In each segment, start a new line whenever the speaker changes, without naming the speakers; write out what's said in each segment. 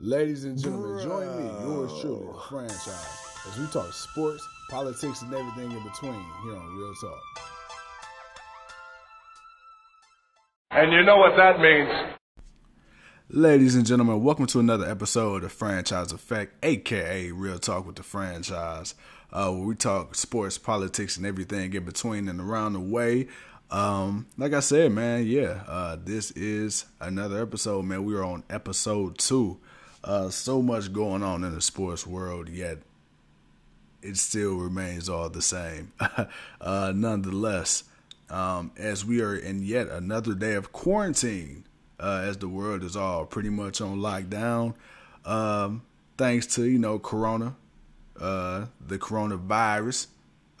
Ladies and gentlemen, join me, yours truly, the franchise, as we talk sports, politics, and everything in between here on Real Talk.
And you know what that means.
Ladies and gentlemen, welcome to another episode of the Franchise Effect, aka Real Talk with the Franchise, uh, where we talk sports, politics, and everything in between and around the way. Um, like I said, man, yeah, uh, this is another episode, man. We are on episode two. Uh, so much going on in the sports world, yet it still remains all the same. uh, nonetheless, um, as we are in yet another day of quarantine, uh, as the world is all pretty much on lockdown, um, thanks to you know Corona, uh, the coronavirus.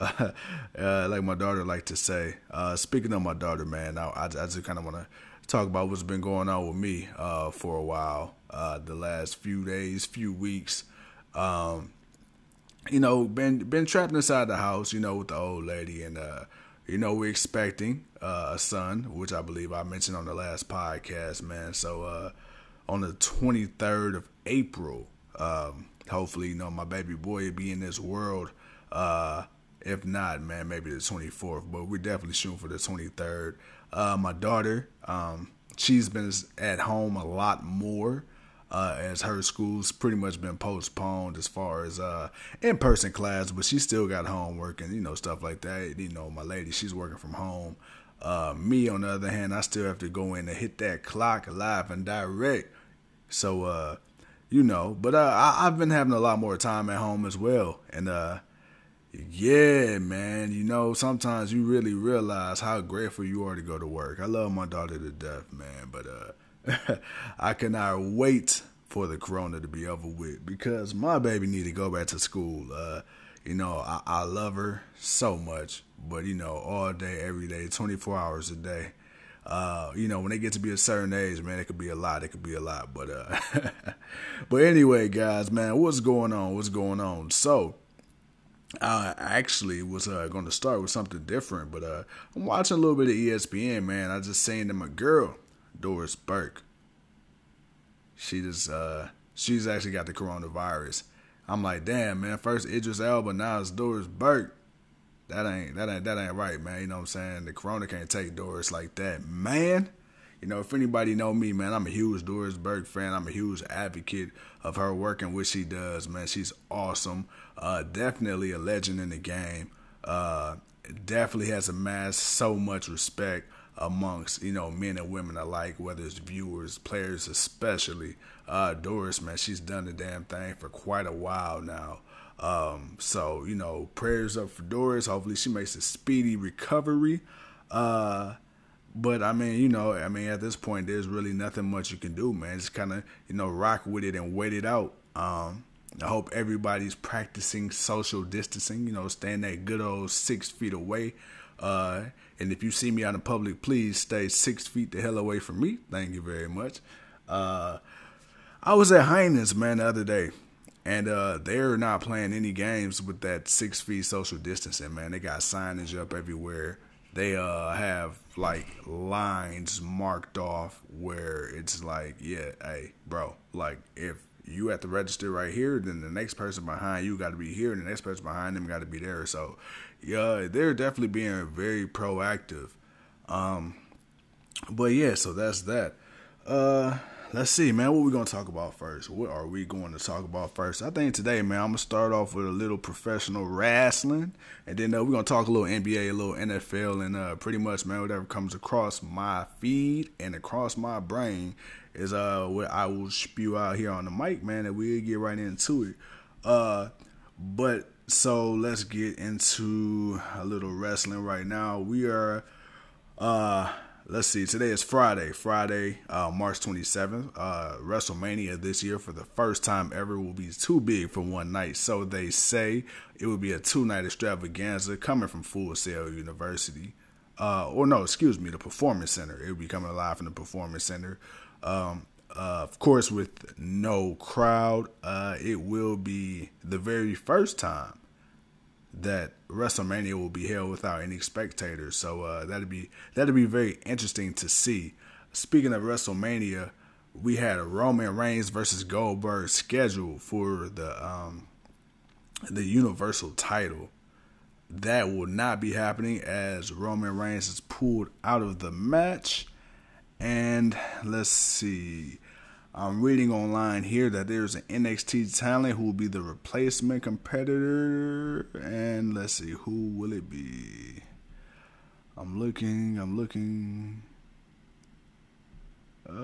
uh, like my daughter like to say. Uh, speaking of my daughter, man, I, I, I just kind of want to talk about what's been going on with me uh, for a while, uh, the last few days, few weeks. Um, you know, been been trapped inside the house, you know, with the old lady, and uh, you know, we're expecting uh, a son, which I believe I mentioned on the last podcast, man. So uh, on the 23rd of April, um, hopefully, you know, my baby boy will be in this world. Uh, if not, man, maybe the 24th, but we're definitely shooting for the 23rd. Uh, my daughter, um, she's been at home a lot more. Uh, as her school's pretty much been postponed as far as uh, in-person class, but she still got homework and you know stuff like that. You know, my lady, she's working from home. Uh, me, on the other hand, I still have to go in and hit that clock live and direct. So, uh, you know, but uh, I, have been having a lot more time at home as well, and uh, yeah, man. You know, sometimes you really realize how grateful you are to go to work. I love my daughter to death, man, but uh I cannot wait for the corona to be over with because my baby need to go back to school. Uh, you know, I, I love her so much, but you know, all day, every day, 24 hours a day. Uh, you know, when they get to be a certain age, man, it could be a lot. It could be a lot, but uh, but anyway, guys, man, what's going on? What's going on? So, I actually was uh, going to start with something different, but uh, I'm watching a little bit of ESPN, man. I just saying that my girl, Doris Burke, she just uh, she's actually got the coronavirus. I'm like, damn, man. First Idris Elba, now it's Doris Burke. That ain't that ain't that ain't right, man. You know what I'm saying? The corona can't take Doris like that, man. You know, if anybody know me, man, I'm a huge Doris Burke fan. I'm a huge advocate of her work and what she does, man. She's awesome. Uh, definitely a legend in the game. Uh, definitely has amassed so much respect amongst you know men and women alike, whether it's viewers, players especially. Uh, Doris, man, she's done the damn thing for quite a while now. Um, so you know, prayers up for Doris. Hopefully, she makes a speedy recovery. Uh, but I mean, you know, I mean, at this point, there's really nothing much you can do, man. Just kind of, you know, rock with it and wait it out. Um, I hope everybody's practicing social distancing, you know, staying that good old six feet away. Uh, and if you see me out in public, please stay six feet the hell away from me. Thank you very much. Uh, I was at Heinen's, man, the other day, and uh, they're not playing any games with that six feet social distancing, man. They got signage up everywhere they uh have like lines marked off where it's like, yeah, hey, bro, like if you at the register right here, then the next person behind you got to be here, and the next person behind them got to be there. So, yeah, they're definitely being very proactive. Um, but yeah, so that's that. Uh, let's see, man. What we gonna talk about first? What are we going to talk about first? I think today, man, I'm gonna start off with a little professional wrestling, and then uh, we're gonna talk a little NBA, a little NFL, and uh, pretty much, man, whatever comes across my feed and across my brain is uh what I will spew out here on the mic, man, and we'll get right into it. Uh, but so let's get into a little wrestling right now. We are uh let's see, today is Friday, Friday, uh, March 27th. Uh, WrestleMania this year for the first time ever will be too big for one night. So they say it will be a two night extravaganza coming from Full Sail University. Uh, or no, excuse me, the Performance Center. It will be coming live from the Performance Center. Um, uh, of course, with no crowd, uh, it will be the very first time that WrestleMania will be held without any spectators. So uh, that'd be that'd be very interesting to see. Speaking of WrestleMania, we had Roman Reigns versus Goldberg scheduled for the um, the Universal title. That will not be happening as Roman Reigns is pulled out of the match. And let's see. I'm reading online here that there's an NXT talent who will be the replacement competitor. And let's see, who will it be? I'm looking, I'm looking. Uh,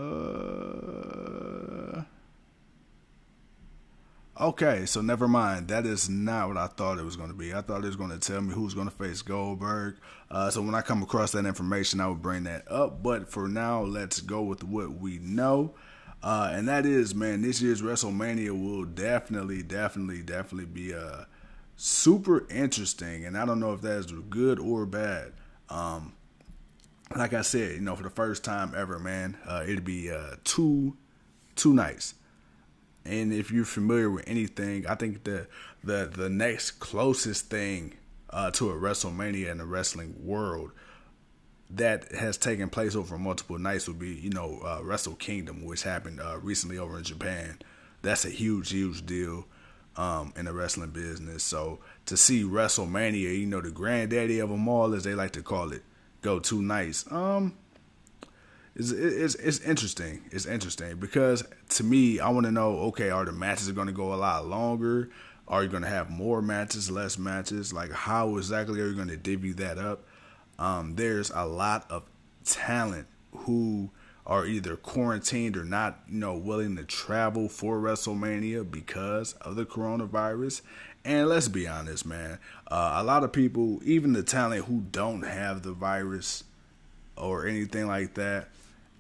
okay, so never mind. That is not what I thought it was going to be. I thought it was going to tell me who's going to face Goldberg. Uh, so when I come across that information, I will bring that up. But for now, let's go with what we know. Uh, and that is, man, this year's WrestleMania will definitely, definitely, definitely be uh, super interesting. And I don't know if that is good or bad. Um, like I said, you know, for the first time ever, man, uh, it'd be uh, two two nights. And if you're familiar with anything, I think the the the next closest thing uh, to a WrestleMania in the wrestling world that has taken place over multiple nights would be, you know, uh, Wrestle Kingdom, which happened uh, recently over in Japan. That's a huge, huge deal um, in the wrestling business. So to see WrestleMania, you know, the granddaddy of them all, as they like to call it, go two nights. Um, it's, it's it's interesting. It's interesting because to me, I want to know. Okay, are the matches going to go a lot longer? Are you going to have more matches, less matches? Like, how exactly are you going to divvy that up? Um, there's a lot of talent who are either quarantined or not, you know, willing to travel for WrestleMania because of the coronavirus. And let's be honest, man, uh, a lot of people, even the talent who don't have the virus or anything like that,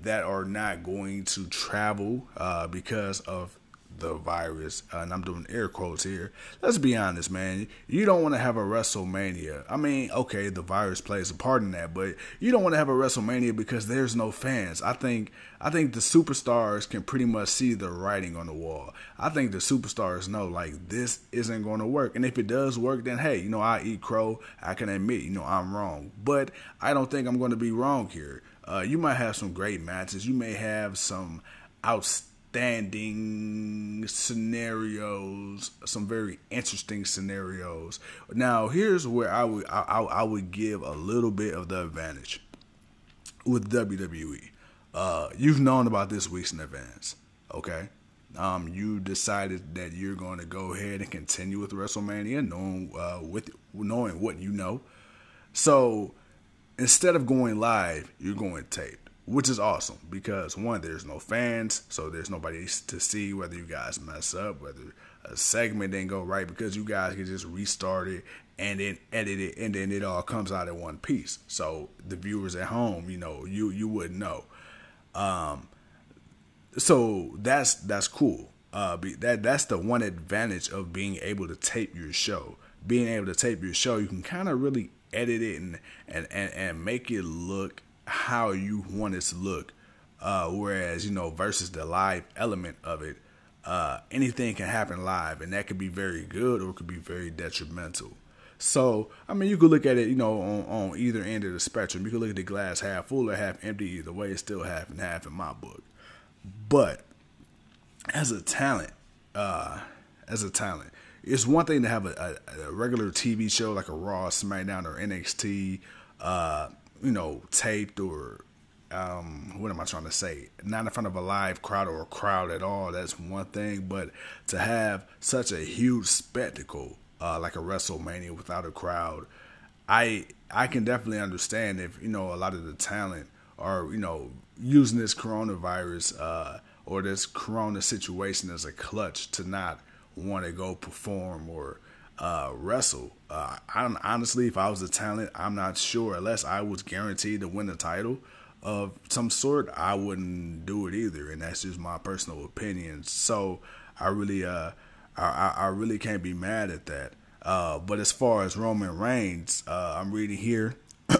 that are not going to travel uh, because of the virus, uh, and I'm doing air quotes here. Let's be honest, man. You don't want to have a WrestleMania. I mean, okay, the virus plays a part in that, but you don't want to have a WrestleMania because there's no fans. I think I think the superstars can pretty much see the writing on the wall. I think the superstars know like this isn't going to work, and if it does work, then hey, you know I eat crow. I can admit, you know I'm wrong, but I don't think I'm going to be wrong here. Uh, you might have some great matches. You may have some outstanding scenarios, some very interesting scenarios. Now, here's where I would I, I would give a little bit of the advantage with WWE. Uh, you've known about this weeks in advance, okay? Um, you decided that you're going to go ahead and continue with WrestleMania, knowing uh, with knowing what you know. So instead of going live, you're going taped, which is awesome because one, there's no fans, so there's nobody to see whether you guys mess up, whether a segment didn't go right, because you guys can just restart it and then edit it, and then it all comes out in one piece. So the viewers at home, you know, you you wouldn't know. Um, so that's that's cool. Uh, that that's the one advantage of being able to tape your show. Being able to tape your show, you can kind of really edit it and, and and and make it look how you want it to look. Uh, whereas, you know, versus the live element of it, uh, anything can happen live, and that could be very good or it could be very detrimental. So, I mean, you could look at it, you know, on, on either end of the spectrum. You could look at the glass half full or half empty. Either way, it's still half and half in my book. But as a talent, uh, as a talent, it's one thing to have a, a, a regular TV show like a Raw, SmackDown, or NXT. Uh, you know, taped or um, what am I trying to say? Not in front of a live crowd or a crowd at all. That's one thing, but to have such a huge spectacle uh, like a WrestleMania without a crowd, I I can definitely understand if you know a lot of the talent are you know using this coronavirus uh, or this corona situation as a clutch to not want to go perform or uh, wrestle. Uh, I, honestly, if I was a talent, I'm not sure. Unless I was guaranteed to win a title of some sort, I wouldn't do it either. And that's just my personal opinion. So I really, uh, I, I really can't be mad at that. Uh, but as far as Roman Reigns, uh, I'm reading here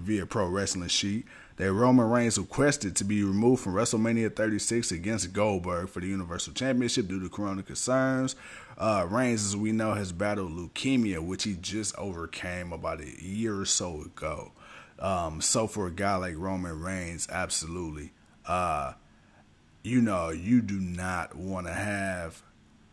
via Pro Wrestling Sheet that Roman Reigns requested to be removed from WrestleMania 36 against Goldberg for the Universal Championship due to corona concerns. Uh, Reigns, as we know, has battled leukemia, which he just overcame about a year or so ago. Um, so for a guy like Roman Reigns, absolutely. Uh, you know, you do not want to have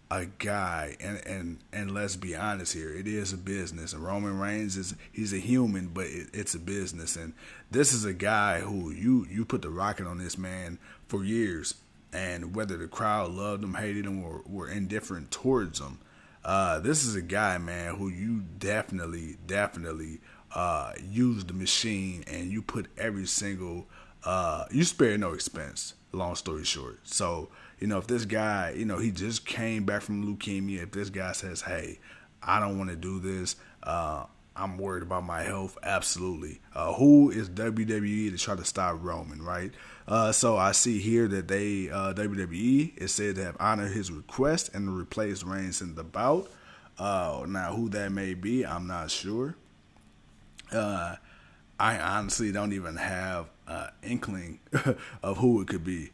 a guy and and and let's be honest here it is a business and roman reigns is he's a human but it, it's a business and this is a guy who you you put the rocket on this man for years and whether the crowd loved him hated him or were indifferent towards him uh, this is a guy man who you definitely definitely uh, use the machine and you put every single uh, you spare no expense long story short. So you know, if this guy, you know, he just came back from leukemia, if this guy says, hey, I don't want to do this, uh, I'm worried about my health. Absolutely. Uh, who is WWE to try to stop Roman, right? Uh, so I see here that they uh, WWE is said to have honored his request and replaced Reigns in the bout. Uh, now, who that may be, I'm not sure. Uh, I honestly don't even have an inkling of who it could be.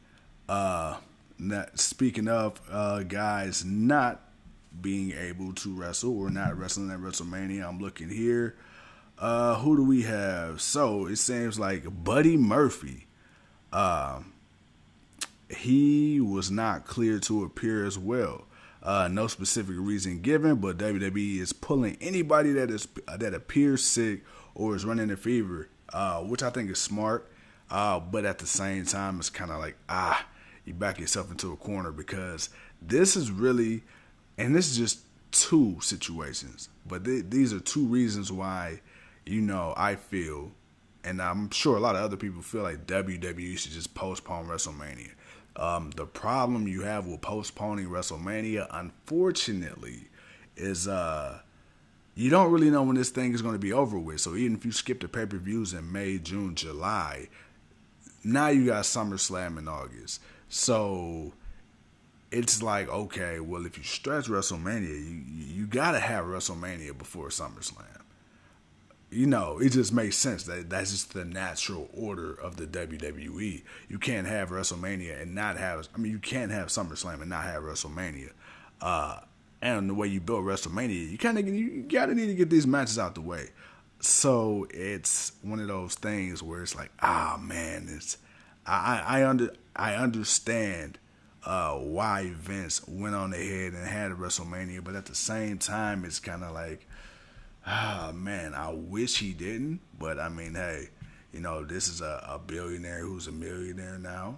Not, speaking of uh, guys not being able to wrestle or not wrestling at WrestleMania, I'm looking here. Uh, who do we have? So it seems like Buddy Murphy. Uh, he was not clear to appear as well. Uh, no specific reason given, but WWE is pulling anybody that is that appears sick or is running a fever, uh, which I think is smart. Uh, but at the same time, it's kind of like ah, you back yourself into a corner because this is really, and this is just two situations, but th- these are two reasons why, you know, I feel, and I'm sure a lot of other people feel like WWE should just postpone WrestleMania. Um, the problem you have with postponing WrestleMania, unfortunately, is uh, you don't really know when this thing is going to be over with. So even if you skip the pay per views in May, June, July, now you got SummerSlam in August. So it's like, okay, well, if you stretch WrestleMania, you you gotta have WrestleMania before SummerSlam. You know, it just makes sense that that's just the natural order of the WWE. You can't have WrestleMania and not have. I mean, you can't have SummerSlam and not have WrestleMania. Uh, and the way you build WrestleMania, you kind of you gotta need to get these matches out the way. So it's one of those things where it's like, ah, man, it's I I under I understand uh, why Vince went on ahead and had WrestleMania, but at the same time, it's kind of like, ah, man, I wish he didn't. But I mean, hey, you know, this is a, a billionaire who's a millionaire now.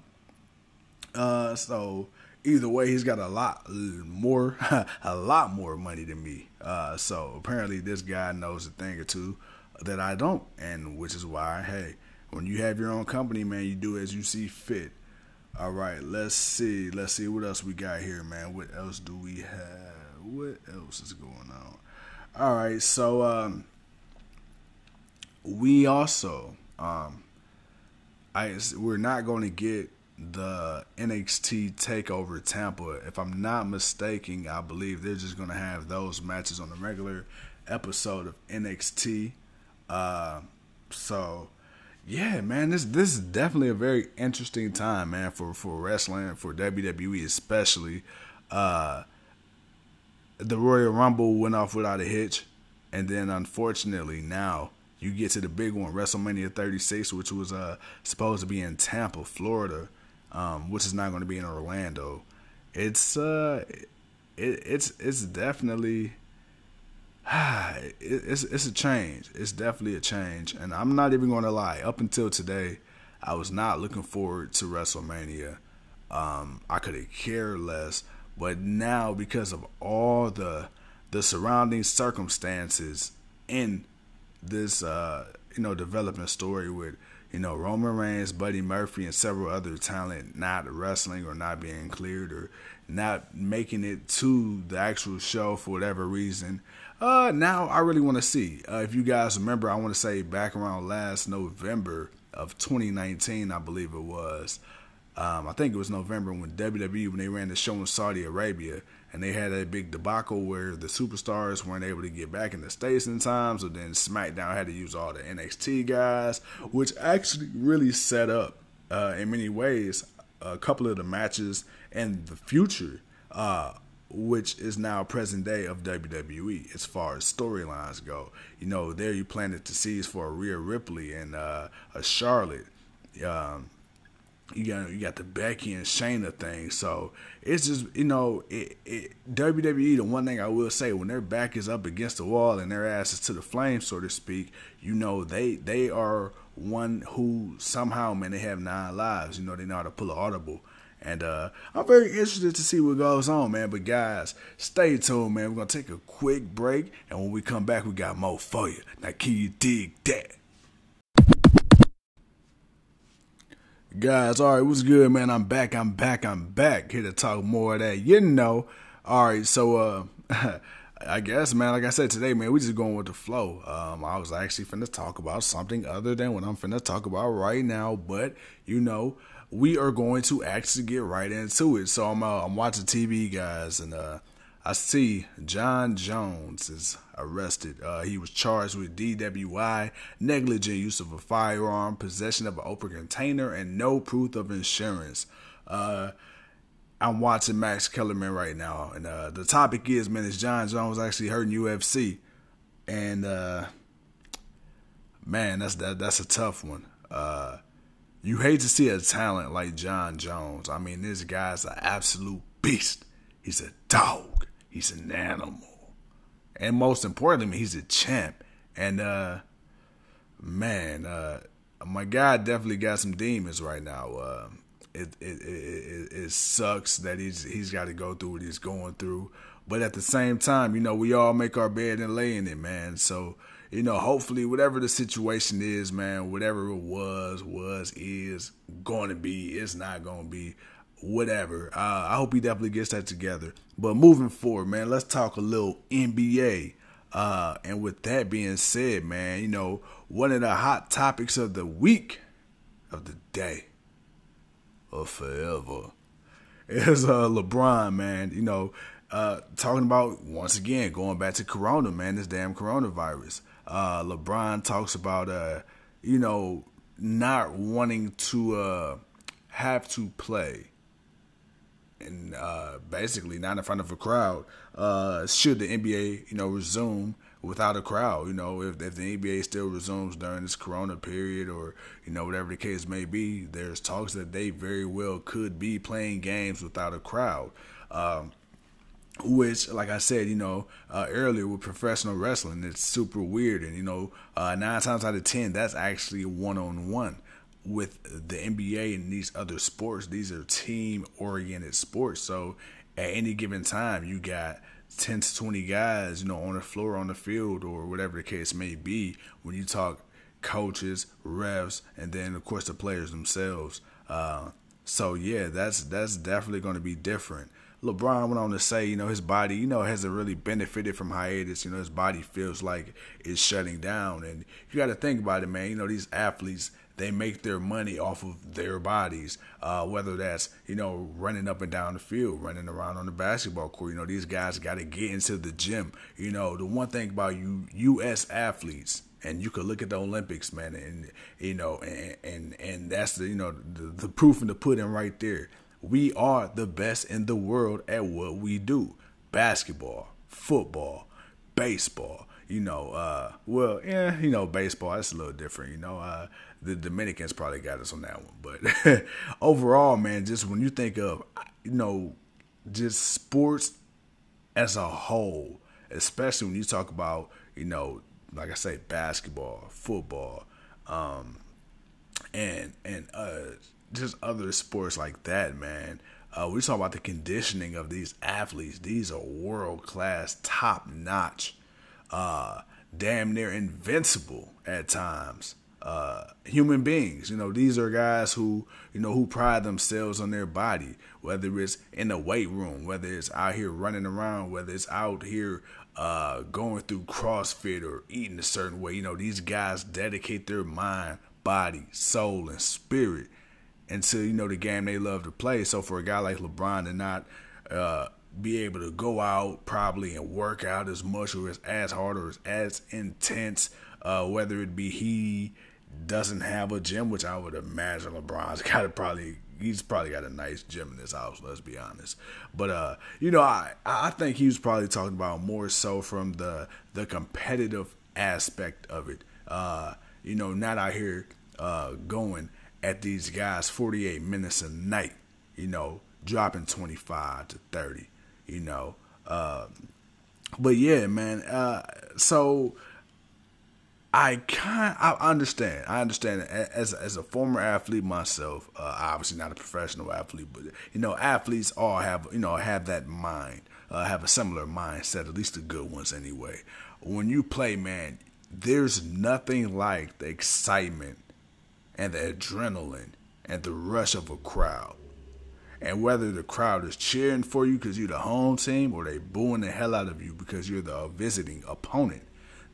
Uh, so either way, he's got a lot more, a lot more money than me. Uh, so apparently, this guy knows a thing or two that I don't, and which is why, hey, when you have your own company, man, you do as you see fit. All right, let's see. Let's see what else we got here, man. What else do we have? What else is going on? All right, so um, we also um, I we're not going to get the NXT Takeover Tampa. If I'm not mistaken, I believe they're just going to have those matches on the regular episode of NXT. Uh, so yeah, man, this this is definitely a very interesting time, man, for for wrestling, for WWE especially. Uh, the Royal Rumble went off without a hitch, and then unfortunately now you get to the big one, WrestleMania 36, which was uh supposed to be in Tampa, Florida, um, which is not going to be in Orlando. It's uh, it, it's it's definitely it's it's a change. It's definitely a change, and I'm not even going to lie. Up until today, I was not looking forward to WrestleMania. Um, I could have cared less, but now because of all the the surrounding circumstances in this uh, you know development story with you know Roman Reigns, Buddy Murphy, and several other talent not wrestling or not being cleared or not making it to the actual show for whatever reason. Uh, now I really want to see. Uh, if you guys remember, I want to say back around last November of 2019, I believe it was. Um, I think it was November when WWE when they ran the show in Saudi Arabia and they had a big debacle where the superstars weren't able to get back in the states in time. So then SmackDown had to use all the NXT guys, which actually really set up uh, in many ways a couple of the matches and the future uh, which is now present day of WWE as far as storylines go. You know, there you planted the seeds for a Rhea Ripley and uh, a Charlotte. Um, you got you got the Becky and Shayna thing. So it's just you know it, it, WWE. The one thing I will say when their back is up against the wall and their ass is to the flames, so to speak, you know they they are one who somehow man they have nine lives. You know they know how to pull an audible. And uh, I'm very interested to see what goes on, man. But guys, stay tuned, man. We're gonna take a quick break, and when we come back, we got more for you. Now, can you dig that? Guys, all right, what's good, man? I'm back, I'm back, I'm back. Here to talk more of that, you know. All right, so uh I guess, man, like I said today, man, we just going with the flow. Um, I was actually finna talk about something other than what I'm finna talk about right now, but you know, we are going to actually get right into it. So I'm uh, I'm watching TV, guys, and uh I see Jon Jones is arrested. Uh, he was charged with DWI, negligent use of a firearm, possession of an open container, and no proof of insurance. Uh, I'm watching Max Kellerman right now, and uh, the topic is, man, is Jon Jones actually hurting UFC? And uh, man, that's that, that's a tough one. Uh, you hate to see a talent like Jon Jones. I mean, this guy's an absolute beast. He's a dog. He's an animal. And most importantly, he's a champ. And uh man, uh my guy definitely got some demons right now. Uh it it, it, it sucks that he's he's got to go through what he's going through. But at the same time, you know, we all make our bed and lay in it, man. So, you know, hopefully whatever the situation is, man, whatever it was, was, is, going to be, it's not going to be whatever. Uh, I hope he definitely gets that together. But moving forward, man, let's talk a little NBA. Uh, and with that being said, man, you know, one of the hot topics of the week, of the day, of forever, is uh, LeBron, man. You know, uh, talking about, once again, going back to Corona, man, this damn coronavirus. Uh, LeBron talks about, uh, you know, not wanting to uh, have to play and uh, basically not in front of a crowd. Uh, should the NBA, you know, resume without a crowd? You know, if, if the NBA still resumes during this Corona period, or you know, whatever the case may be, there's talks that they very well could be playing games without a crowd. Um, which, like I said, you know, uh, earlier with professional wrestling, it's super weird, and you know, uh, nine times out of ten, that's actually one on one with the NBA and these other sports, these are team oriented sports. So at any given time, you got 10 to 20 guys, you know, on the floor, on the field, or whatever the case may be when you talk coaches, refs, and then, of course, the players themselves. Uh, so, yeah, that's that's definitely going to be different. LeBron went on to say, you know, his body, you know, hasn't really benefited from hiatus. You know, his body feels like it's shutting down. And you got to think about it, man. You know, these athletes, they make their money off of their bodies, uh, whether that's you know running up and down the field, running around on the basketball court. You know these guys got to get into the gym. You know the one thing about you U.S. athletes, and you could look at the Olympics, man, and you know, and and, and that's the you know the, the proof in the pudding right there. We are the best in the world at what we do: basketball, football, baseball you know, uh, well, yeah, you know, baseball, that's a little different, you know. Uh, the Dominicans probably got us on that one. But overall, man, just when you think of, you know, just sports as a whole, especially when you talk about, you know, like I say, basketball, football, um, and and uh, just other sports like that, man. Uh, we talk about the conditioning of these athletes. These are world class, top notch, uh, damn near invincible at times uh, human beings. You know, these are guys who, you know, who pride themselves on their body, whether it's in the weight room, whether it's out here running around, whether it's out here uh, going through CrossFit or eating a certain way. You know, these guys dedicate their mind, body, soul, and spirit into, you know, the game they love to play. So for a guy like LeBron to not uh, be able to go out probably and work out as much or as, as hard or as, as intense, uh, whether it be he doesn't have a gym, which I would imagine LeBron's got to probably he's probably got a nice gym in his house. Let's be honest. But uh, you know, I I think he was probably talking about more so from the the competitive aspect of it. Uh, you know, not out here uh going at these guys 48 minutes a night, you know, dropping 25 to 30, you know. Uh, but yeah, man. Uh, so I kind I understand. I understand as as a former athlete myself. Uh, obviously not a professional athlete, but you know, athletes all have you know have that mind, uh, have a similar mindset. At least the good ones, anyway. When you play, man, there's nothing like the excitement and the adrenaline and the rush of a crowd. And whether the crowd is cheering for you because you're the home team or they booing the hell out of you because you're the visiting opponent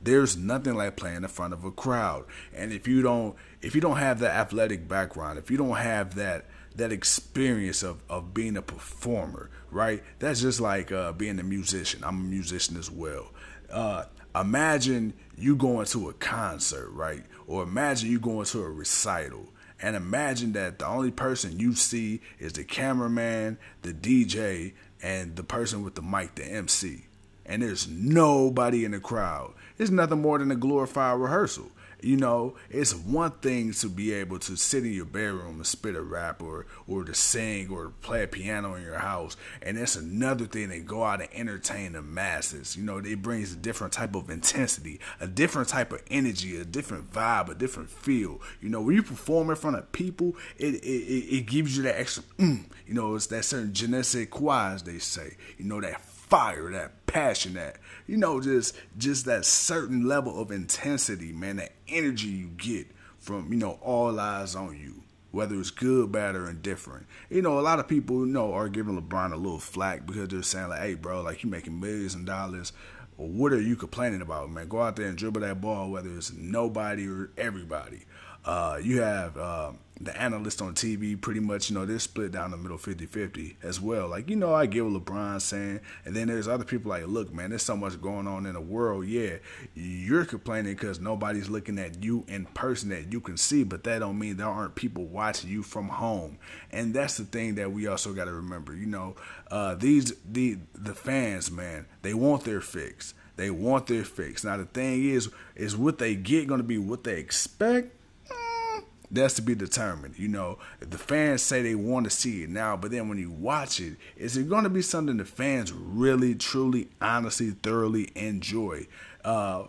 there's nothing like playing in front of a crowd. And if you don't if you don't have that athletic background, if you don't have that that experience of, of being a performer, right? That's just like uh, being a musician. I'm a musician as well. Uh, imagine you going to a concert, right? Or imagine you going to a recital. And imagine that the only person you see is the cameraman, the DJ, and the person with the mic, the MC. And there's nobody in the crowd. It's nothing more than a glorified rehearsal. You know, it's one thing to be able to sit in your bedroom and spit a rap or or to sing or play a piano in your house, and it's another thing to go out and entertain the masses. You know, it brings a different type of intensity, a different type of energy, a different vibe, a different feel. You know, when you perform in front of people, it it, it gives you that extra, mm, you know, it's that certain je ne they say. You know, that fire, that passion, that you know, just just that certain level of intensity, man, that energy you get from you know all eyes on you, whether it's good, bad, or indifferent. You know, a lot of people you know are giving LeBron a little flack because they're saying like, "Hey, bro, like you making millions of dollars." what are you complaining about, man? Go out there and dribble that ball, whether it's nobody or everybody. Uh, you have uh, the analysts on TV pretty much, you know, they're split down the middle 50 50 as well. Like, you know, I get what LeBron's saying. And then there's other people like, look, man, there's so much going on in the world. Yeah, you're complaining because nobody's looking at you in person that you can see, but that don't mean there aren't people watching you from home. And that's the thing that we also got to remember. You know, uh, these, the, the fans, man, they want their fix. They want their fix. Now, the thing is, is what they get going to be what they expect? That's to be determined. You know, the fans say they want to see it now, but then when you watch it, is it going to be something the fans really, truly, honestly, thoroughly enjoy? Uh,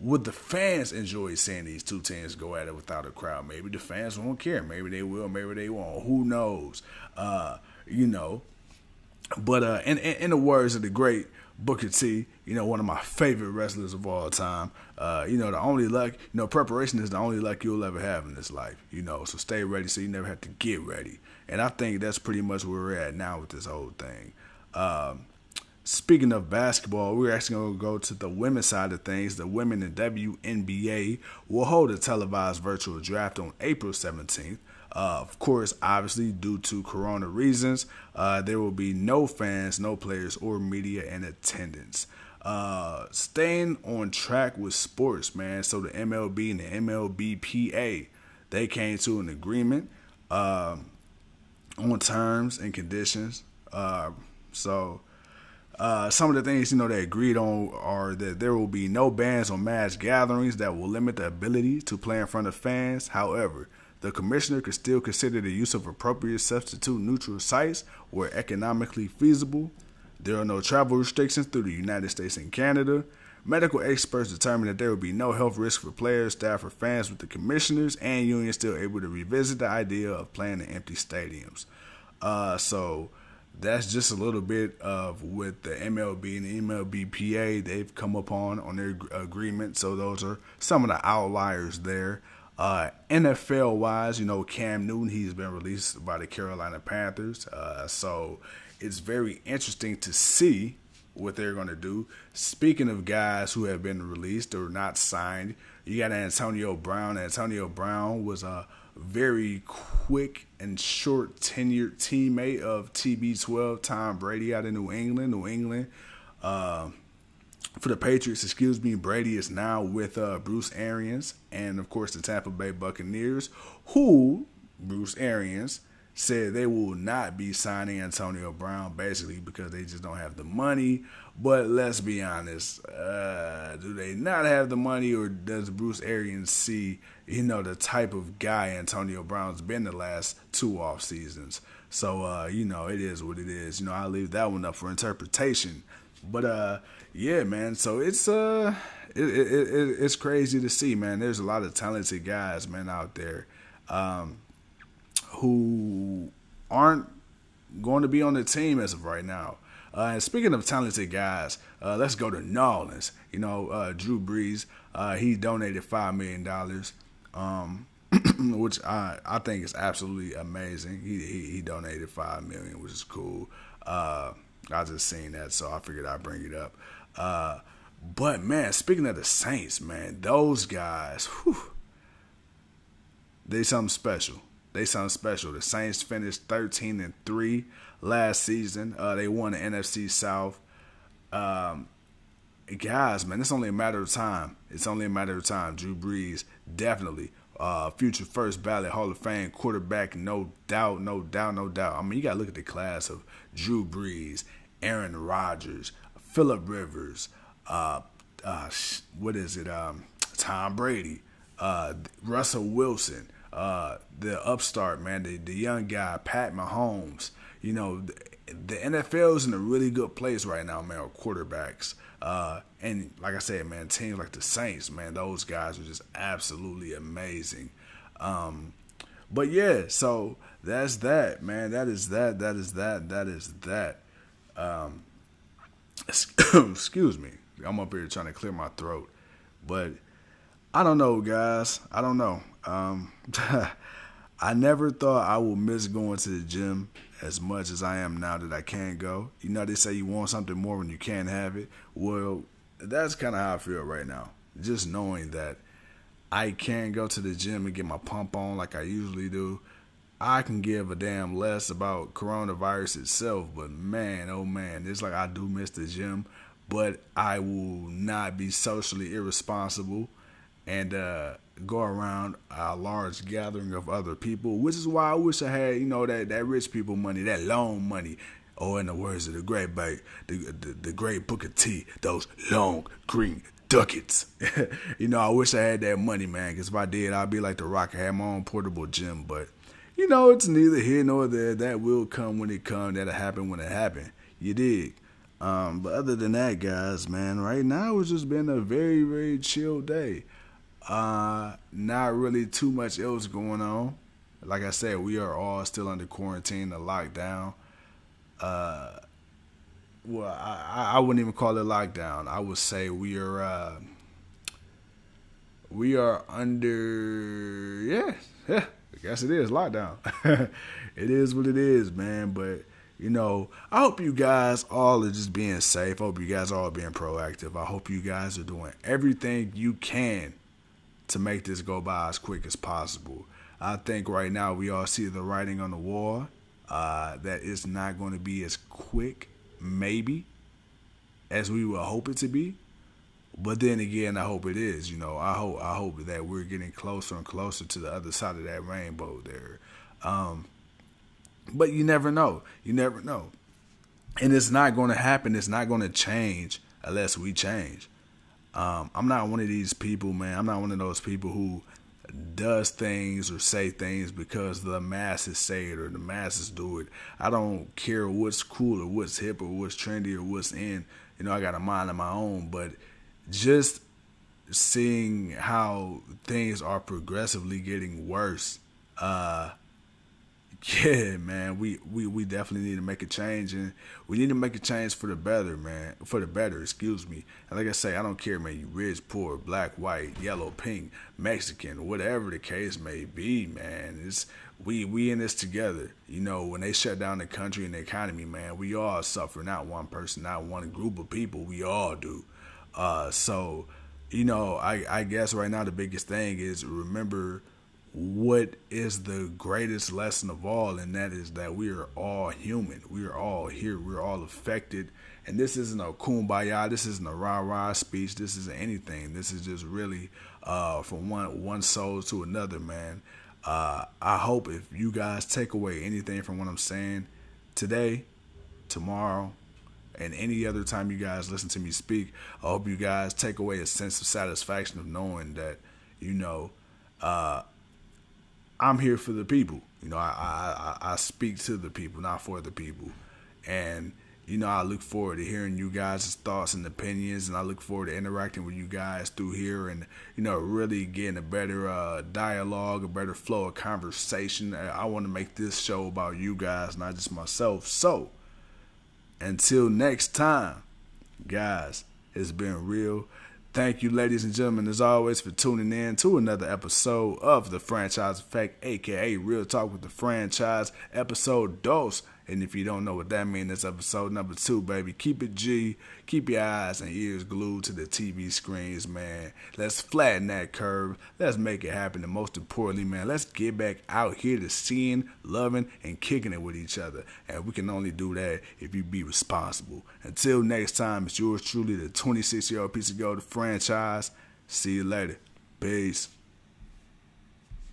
would the fans enjoy seeing these two teams go at it without a crowd? Maybe the fans won't care. Maybe they will. Maybe they won't. Who knows? Uh, you know. But uh, in, in, in the words of the great Booker T, you know, one of my favorite wrestlers of all time. Uh, you know, the only luck, you know, preparation is the only luck you'll ever have in this life, you know, so stay ready so you never have to get ready. And I think that's pretty much where we're at now with this whole thing. Um, speaking of basketball, we're actually going to go to the women's side of things. The women in WNBA will hold a televised virtual draft on April 17th. Uh, of course, obviously, due to corona reasons, uh, there will be no fans, no players, or media in attendance. Uh, staying on track with sports, man. So the MLB and the MLBPA, they came to an agreement um, on terms and conditions. Uh, so uh, some of the things you know they agreed on are that there will be no bans on mass gatherings that will limit the ability to play in front of fans. However, the commissioner could still consider the use of appropriate substitute neutral sites where economically feasible. There are no travel restrictions through the United States and Canada. Medical experts determined that there will be no health risk for players, staff, or fans, with the commissioners and unions still able to revisit the idea of playing in empty stadiums. Uh, so that's just a little bit of what the MLB and the MLBPA they've come upon on their agreement. So those are some of the outliers there. Uh, NFL wise, you know, Cam Newton, he's been released by the Carolina Panthers. Uh, so it's very interesting to see what they're going to do. Speaking of guys who have been released or not signed, you got Antonio Brown. Antonio Brown was a very quick and short tenured teammate of TB12, Tom Brady out of New England. New England. Uh, for the Patriots, excuse me, Brady is now with uh, Bruce Arians and, of course, the Tampa Bay Buccaneers, who Bruce Arians said they will not be signing Antonio Brown basically because they just don't have the money. But let's be honest, uh, do they not have the money, or does Bruce Arians see, you know, the type of guy Antonio Brown's been the last two off seasons? So, uh, you know, it is what it is. You know, I leave that one up for interpretation. But uh, yeah, man. So it's uh, it, it, it, it's crazy to see, man. There's a lot of talented guys, man, out there, um, who aren't going to be on the team as of right now. Uh, and speaking of talented guys, uh, let's go to Nolans. You know, uh, Drew Brees, uh, he donated $5 million, um, which I, I think is absolutely amazing. He, he, he donated 5 million, which is cool. Uh, I just seen that, so I figured I'd bring it up. Uh, but, man, speaking of the Saints, man, those guys, whew, they something special. They something special. The Saints finished 13 and 3 last season. Uh, they won the NFC South. Um, guys, man, it's only a matter of time. It's only a matter of time. Drew Brees, definitely. Uh, future first ballot Hall of Fame quarterback, no doubt, no doubt, no doubt. I mean, you got to look at the class of Drew Brees, Aaron Rodgers, Philip Rivers, uh, uh, what is it? Um, Tom Brady, uh, Russell Wilson, uh, the upstart man, the, the young guy, Pat Mahomes you know, the, the NFL is in a really good place right now, man, with quarterbacks. Uh, and like I said, man, teams like the Saints, man, those guys are just absolutely amazing. Um, but yeah, so that's that, man. That is that. That is that. That is that. Um, excuse me. I'm up here trying to clear my throat, but I don't know, guys. I don't know. Um, I never thought I would miss going to the gym as much as I am now that I can't go. You know, they say you want something more when you can't have it. Well, that's kind of how I feel right now. Just knowing that I can't go to the gym and get my pump on like I usually do. I can give a damn less about coronavirus itself, but man, oh man, it's like I do miss the gym, but I will not be socially irresponsible and uh, go around a large gathering of other people, which is why I wish I had, you know, that, that rich people money, that loan money. Or oh, in the words of the great the, the, the great Booker T, those long green ducats. you know, I wish I had that money, man. Because if I did, I'd be like the Rock. I had my own portable gym. But you know, it's neither here nor there. That will come when it comes. That'll happen when it happen. You dig? Um, but other than that, guys, man, right now it's just been a very, very chill day. Uh, not really too much else going on. Like I said, we are all still under quarantine, the lockdown. Uh, well, I, I wouldn't even call it lockdown. I would say we are uh, we are under yeah yeah. I guess it is lockdown. it is what it is, man. But you know, I hope you guys all are just being safe. I hope you guys are all being proactive. I hope you guys are doing everything you can to make this go by as quick as possible. I think right now we all see the writing on the wall uh, that it's not going to be as quick, maybe, as we would hope it to be. But then again, I hope it is. You know, I hope I hope that we're getting closer and closer to the other side of that rainbow there. Um, but you never know. You never know, and it's not going to happen. It's not going to change unless we change. Um, I'm not one of these people, man. I'm not one of those people who does things or say things because the masses say it or the masses do it. I don't care what's cool or what's hip or what's trendy or what's in. You know, I got a mind of my own, but just seeing how things are progressively getting worse uh, yeah, man, we, we, we definitely need to make a change, and we need to make a change for the better, man. For the better, excuse me. And like I say, I don't care, man. You rich, poor, black, white, yellow, pink, Mexican, whatever the case may be, man. It's we we in this together. You know, when they shut down the country and the economy, man, we all suffer. Not one person, not one group of people. We all do. Uh, so, you know, I I guess right now the biggest thing is remember what is the greatest lesson of all, and that is that we are all human. We are all here. We're all affected. And this isn't a kumbaya. This isn't a rah rah speech. This isn't anything. This is just really uh, from one one soul to another, man. Uh, I hope if you guys take away anything from what I'm saying today, tomorrow, and any other time you guys listen to me speak, I hope you guys take away a sense of satisfaction of knowing that, you know, uh, I'm here for the people. You know, I, I I speak to the people, not for the people, and you know, I look forward to hearing you guys' thoughts and opinions, and I look forward to interacting with you guys through here, and you know, really getting a better uh, dialogue, a better flow of conversation. I want to make this show about you guys, not just myself. So, until next time, guys, it's been real. Thank you, ladies and gentlemen, as always, for tuning in to another episode of the Franchise Effect, aka Real Talk with the Franchise, episode dos. And if you don't know what that means, that's episode number two, baby. Keep it G. Keep your eyes and ears glued to the TV screens, man. Let's flatten that curve. Let's make it happen. And most importantly, man, let's get back out here to seeing, loving, and kicking it with each other. And we can only do that if you be responsible. Until next time, it's yours truly, the 26 year old piece of gold franchise. See you later. Peace.